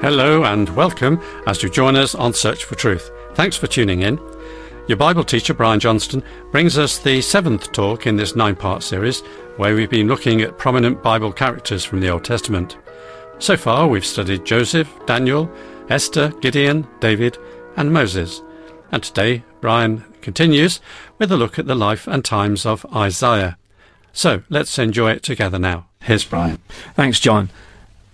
Hello and welcome as you join us on Search for Truth. Thanks for tuning in. Your Bible teacher, Brian Johnston, brings us the seventh talk in this nine part series where we've been looking at prominent Bible characters from the Old Testament. So far, we've studied Joseph, Daniel, Esther, Gideon, David, and Moses. And today, Brian continues with a look at the life and times of Isaiah. So let's enjoy it together now. Here's Brian. Thanks, John.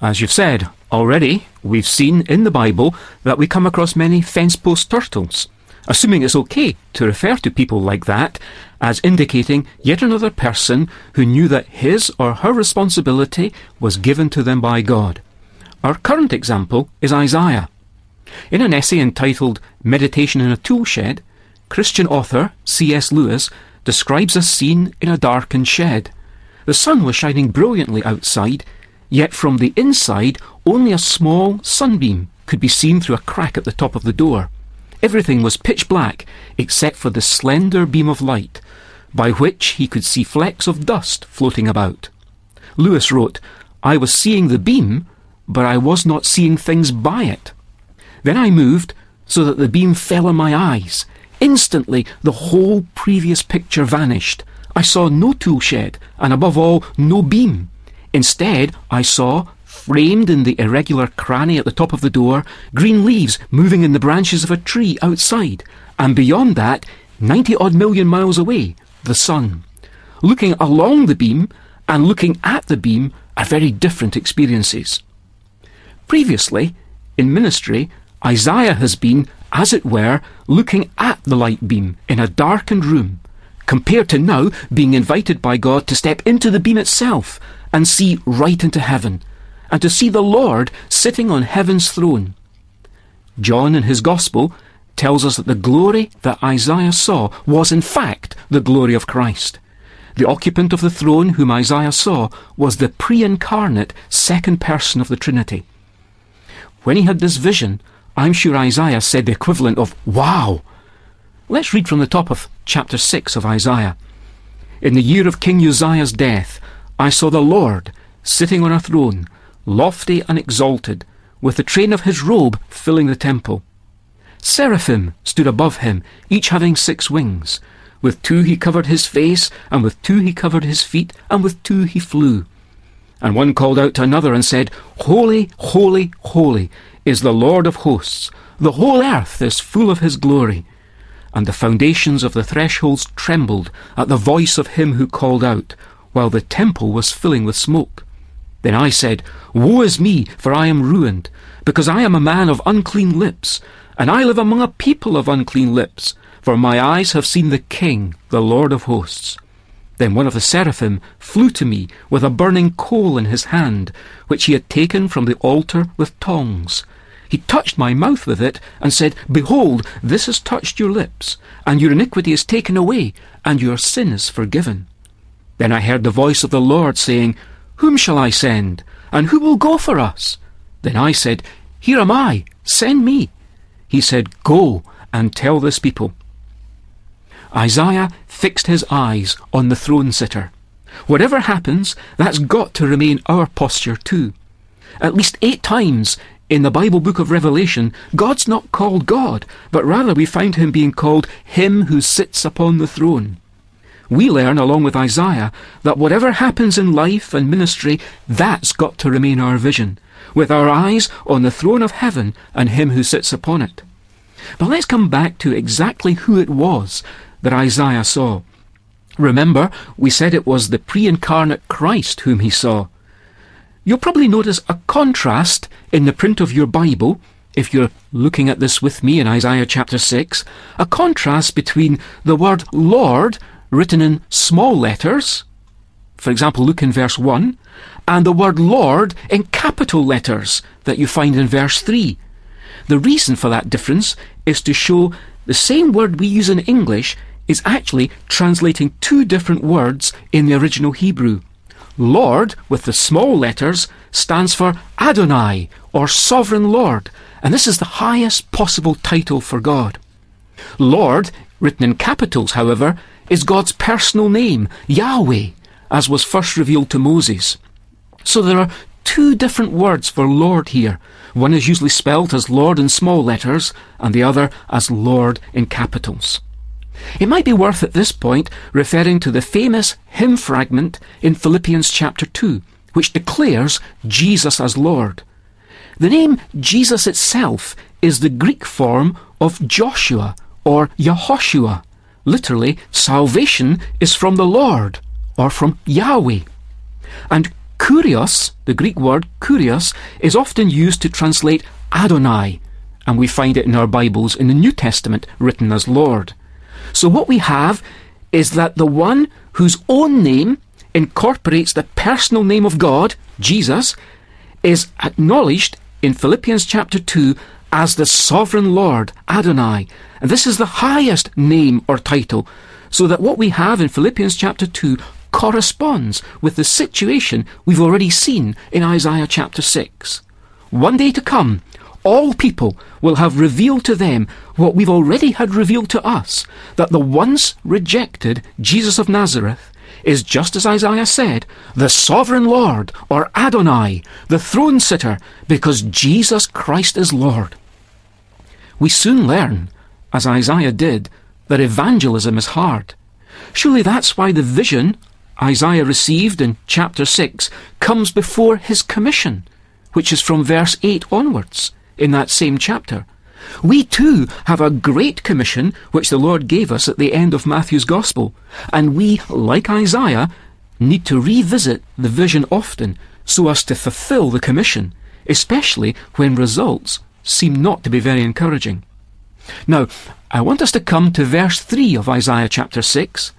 As you've said already, we've seen in the Bible that we come across many fence post turtles, assuming it's okay to refer to people like that as indicating yet another person who knew that his or her responsibility was given to them by God. Our current example is Isaiah. In an essay entitled Meditation in a Toolshed, Christian author C.S. Lewis describes a scene in a darkened shed. The sun was shining brilliantly outside, Yet from the inside, only a small sunbeam could be seen through a crack at the top of the door. Everything was pitch black except for the slender beam of light, by which he could see flecks of dust floating about. Lewis wrote, I was seeing the beam, but I was not seeing things by it. Then I moved so that the beam fell on my eyes. Instantly, the whole previous picture vanished. I saw no tool shed, and above all, no beam. Instead, I saw, framed in the irregular cranny at the top of the door, green leaves moving in the branches of a tree outside, and beyond that, ninety odd million miles away, the sun. Looking along the beam and looking at the beam are very different experiences. Previously, in ministry, Isaiah has been, as it were, looking at the light beam in a darkened room, compared to now being invited by God to step into the beam itself and see right into heaven, and to see the Lord sitting on heaven's throne. John in his Gospel tells us that the glory that Isaiah saw was in fact the glory of Christ. The occupant of the throne whom Isaiah saw was the pre-incarnate second person of the Trinity. When he had this vision, I'm sure Isaiah said the equivalent of, wow! Let's read from the top of chapter 6 of Isaiah. In the year of King Uzziah's death, I saw the Lord sitting on a throne, lofty and exalted, with the train of his robe filling the temple. Seraphim stood above him, each having six wings. With two he covered his face, and with two he covered his feet, and with two he flew. And one called out to another and said, Holy, holy, holy is the Lord of hosts. The whole earth is full of his glory. And the foundations of the thresholds trembled at the voice of him who called out, while the temple was filling with smoke. Then I said, Woe is me, for I am ruined, because I am a man of unclean lips, and I live among a people of unclean lips, for my eyes have seen the King, the Lord of hosts. Then one of the seraphim flew to me with a burning coal in his hand, which he had taken from the altar with tongs. He touched my mouth with it, and said, Behold, this has touched your lips, and your iniquity is taken away, and your sin is forgiven. Then I heard the voice of the Lord saying, Whom shall I send? And who will go for us? Then I said, Here am I, send me. He said, Go and tell this people. Isaiah fixed his eyes on the throne sitter. Whatever happens, that's got to remain our posture too. At least eight times in the Bible book of Revelation, God's not called God, but rather we find him being called Him who sits upon the throne we learn, along with Isaiah, that whatever happens in life and ministry, that's got to remain our vision, with our eyes on the throne of heaven and Him who sits upon it. But let's come back to exactly who it was that Isaiah saw. Remember, we said it was the pre-incarnate Christ whom he saw. You'll probably notice a contrast in the print of your Bible, if you're looking at this with me in Isaiah chapter 6, a contrast between the word Lord written in small letters, for example, look in verse 1, and the word Lord in capital letters that you find in verse 3. The reason for that difference is to show the same word we use in English is actually translating two different words in the original Hebrew. Lord, with the small letters, stands for Adonai, or Sovereign Lord, and this is the highest possible title for God. Lord, written in capitals, however, is God's personal name, Yahweh, as was first revealed to Moses. So there are two different words for Lord here. One is usually spelt as Lord in small letters, and the other as Lord in capitals. It might be worth at this point referring to the famous hymn fragment in Philippians chapter 2, which declares Jesus as Lord. The name Jesus itself is the Greek form of Joshua or Yehoshua. Literally, salvation is from the Lord or from Yahweh. And kurios, the Greek word kurios, is often used to translate Adonai, and we find it in our Bibles in the New Testament written as Lord. So what we have is that the one whose own name incorporates the personal name of God, Jesus, is acknowledged in Philippians chapter 2 as the sovereign Lord, Adonai. And this is the highest name or title, so that what we have in Philippians chapter 2 corresponds with the situation we've already seen in Isaiah chapter 6. One day to come, all people will have revealed to them what we've already had revealed to us, that the once rejected Jesus of Nazareth is just as Isaiah said, the sovereign Lord, or Adonai, the throne sitter, because Jesus Christ is Lord. We soon learn, as Isaiah did, that evangelism is hard. Surely that's why the vision Isaiah received in chapter 6 comes before his commission, which is from verse 8 onwards in that same chapter. We too have a great commission which the Lord gave us at the end of Matthew's Gospel, and we, like Isaiah, need to revisit the vision often so as to fulfill the commission, especially when results seem not to be very encouraging. Now, I want us to come to verse 3 of Isaiah chapter 6.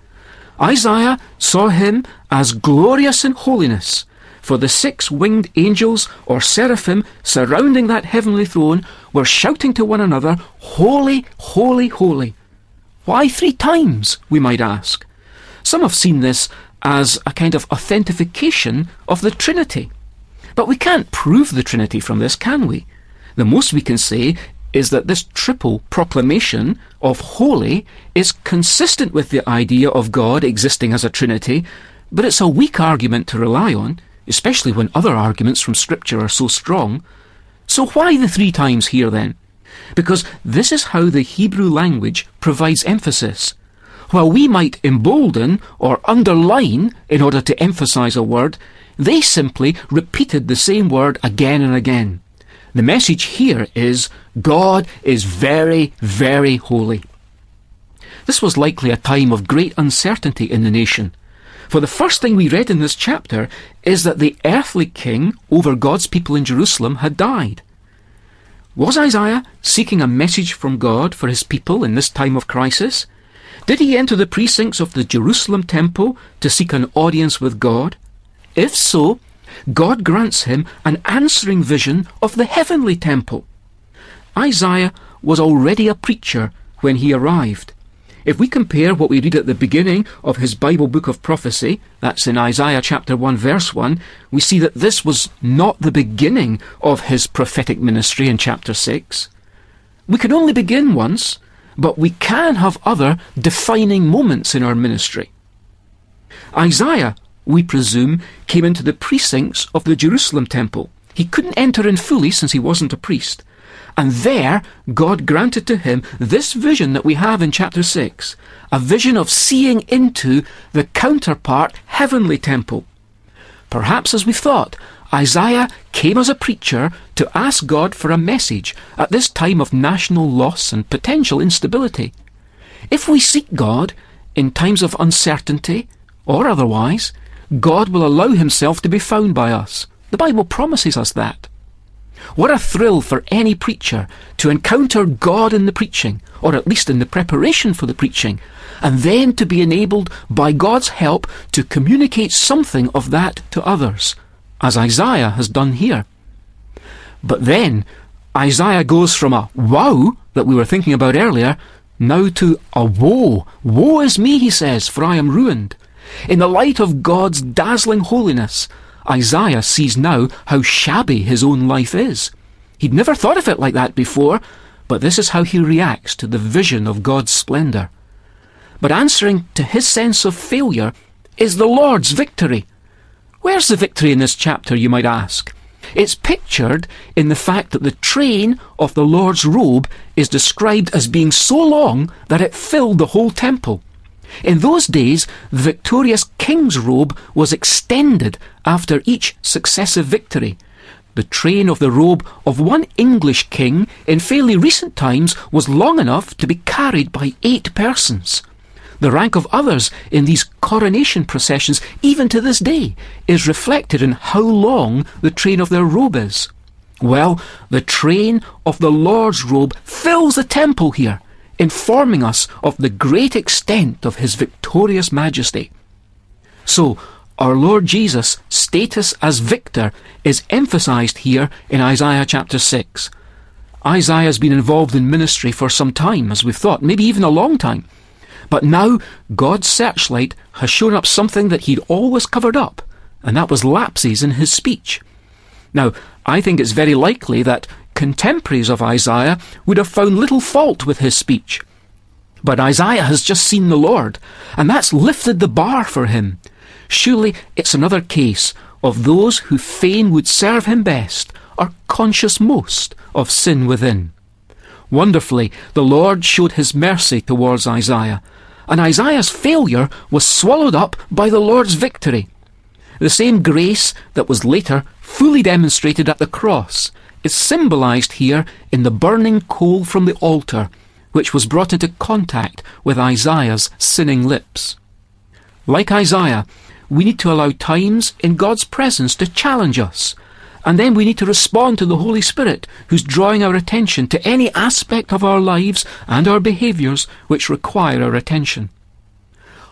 Isaiah saw him as glorious in holiness, for the six winged angels or seraphim surrounding that heavenly throne were shouting to one another, Holy, holy, holy. Why three times, we might ask? Some have seen this as a kind of authentication of the Trinity. But we can't prove the Trinity from this, can we? The most we can say is that this triple proclamation of holy is consistent with the idea of God existing as a Trinity, but it's a weak argument to rely on especially when other arguments from Scripture are so strong. So why the three times here then? Because this is how the Hebrew language provides emphasis. While we might embolden or underline in order to emphasize a word, they simply repeated the same word again and again. The message here is God is very, very holy. This was likely a time of great uncertainty in the nation. For the first thing we read in this chapter is that the earthly king over God's people in Jerusalem had died. Was Isaiah seeking a message from God for his people in this time of crisis? Did he enter the precincts of the Jerusalem temple to seek an audience with God? If so, God grants him an answering vision of the heavenly temple. Isaiah was already a preacher when he arrived. If we compare what we read at the beginning of his Bible book of prophecy, that's in Isaiah chapter 1 verse 1, we see that this was not the beginning of his prophetic ministry in chapter 6. We can only begin once, but we can have other defining moments in our ministry. Isaiah, we presume, came into the precincts of the Jerusalem temple. He couldn't enter in fully since he wasn't a priest. And there, God granted to him this vision that we have in chapter 6 a vision of seeing into the counterpart heavenly temple. Perhaps, as we thought, Isaiah came as a preacher to ask God for a message at this time of national loss and potential instability. If we seek God in times of uncertainty or otherwise, God will allow himself to be found by us. The Bible promises us that. What a thrill for any preacher to encounter God in the preaching, or at least in the preparation for the preaching, and then to be enabled by God's help to communicate something of that to others, as Isaiah has done here. But then, Isaiah goes from a wow that we were thinking about earlier, now to a woe. Woe is me, he says, for I am ruined. In the light of God's dazzling holiness, Isaiah sees now how shabby his own life is. He'd never thought of it like that before, but this is how he reacts to the vision of God's splendour. But answering to his sense of failure is the Lord's victory. Where's the victory in this chapter, you might ask? It's pictured in the fact that the train of the Lord's robe is described as being so long that it filled the whole temple. In those days, the victorious king's robe was extended after each successive victory. The train of the robe of one English king in fairly recent times was long enough to be carried by eight persons. The rank of others in these coronation processions, even to this day, is reflected in how long the train of their robe is. Well, the train of the Lord's robe fills the temple here, informing us of the great extent of his victorious majesty. So, our Lord Jesus' status as victor is emphasized here in Isaiah chapter 6. Isaiah has been involved in ministry for some time, as we've thought, maybe even a long time. But now God's searchlight has shown up something that he'd always covered up, and that was lapses in his speech. Now, I think it's very likely that contemporaries of Isaiah would have found little fault with his speech. But Isaiah has just seen the Lord, and that's lifted the bar for him. Surely it's another case of those who fain would serve him best are conscious most of sin within. Wonderfully, the Lord showed his mercy towards Isaiah, and Isaiah's failure was swallowed up by the Lord's victory. The same grace that was later fully demonstrated at the cross is symbolized here in the burning coal from the altar, which was brought into contact with Isaiah's sinning lips. Like Isaiah, we need to allow times in God's presence to challenge us and then we need to respond to the Holy Spirit, who's drawing our attention to any aspect of our lives and our behaviours which require our attention.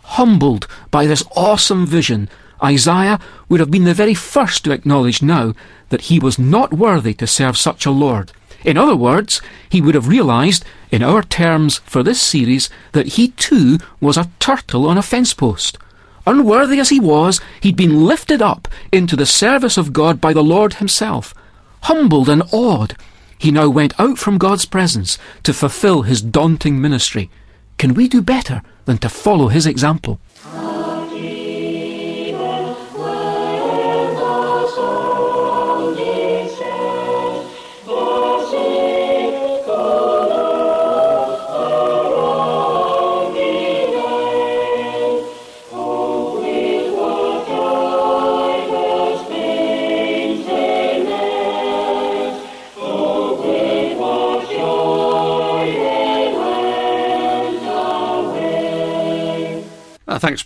Humbled by this awesome vision, Isaiah would have been the very first to acknowledge now that he was not worthy to serve such a Lord. In other words, he would have realized, in our terms for this series, that he too was a turtle on a fence post, Unworthy as he was, he'd been lifted up into the service of God by the Lord himself. Humbled and awed, he now went out from God's presence to fulfill his daunting ministry. Can we do better than to follow his example?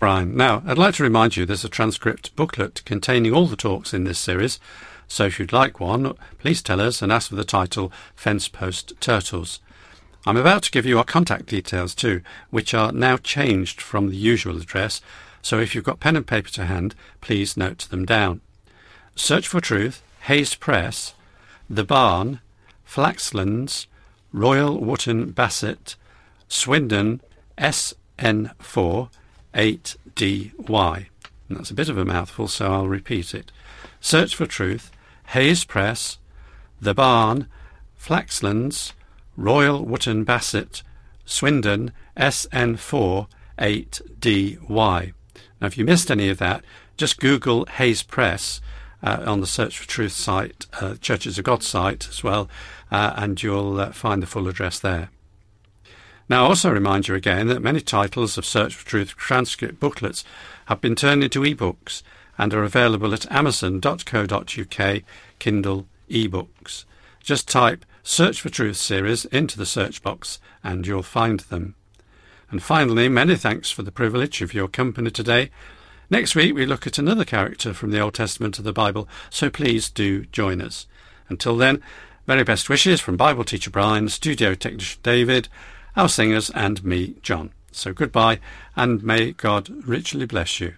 Now, I'd like to remind you there's a transcript booklet containing all the talks in this series, so if you'd like one, please tell us and ask for the title Fence Post Turtles. I'm about to give you our contact details too, which are now changed from the usual address, so if you've got pen and paper to hand, please note them down. Search for Truth, Hayes Press, The Barn, Flaxlands, Royal Wootton Bassett, Swindon, SN4, 8DY. And that's a bit of a mouthful, so I'll repeat it. Search for Truth, Hayes Press, The Barn, Flaxlands, Royal Wootton Bassett, Swindon, SN4 8DY. Now, if you missed any of that, just Google Hayes Press uh, on the Search for Truth site, uh, Churches of God site as well, uh, and you'll uh, find the full address there. Now, I also remind you again that many titles of Search for Truth transcript booklets have been turned into ebooks and are available at amazon.co.uk Kindle ebooks. Just type Search for Truth series into the search box and you'll find them. And finally, many thanks for the privilege of your company today. Next week we look at another character from the Old Testament of the Bible, so please do join us. Until then, very best wishes from Bible teacher Brian, studio technician David, our singers, and me, John. So goodbye, and may God richly bless you.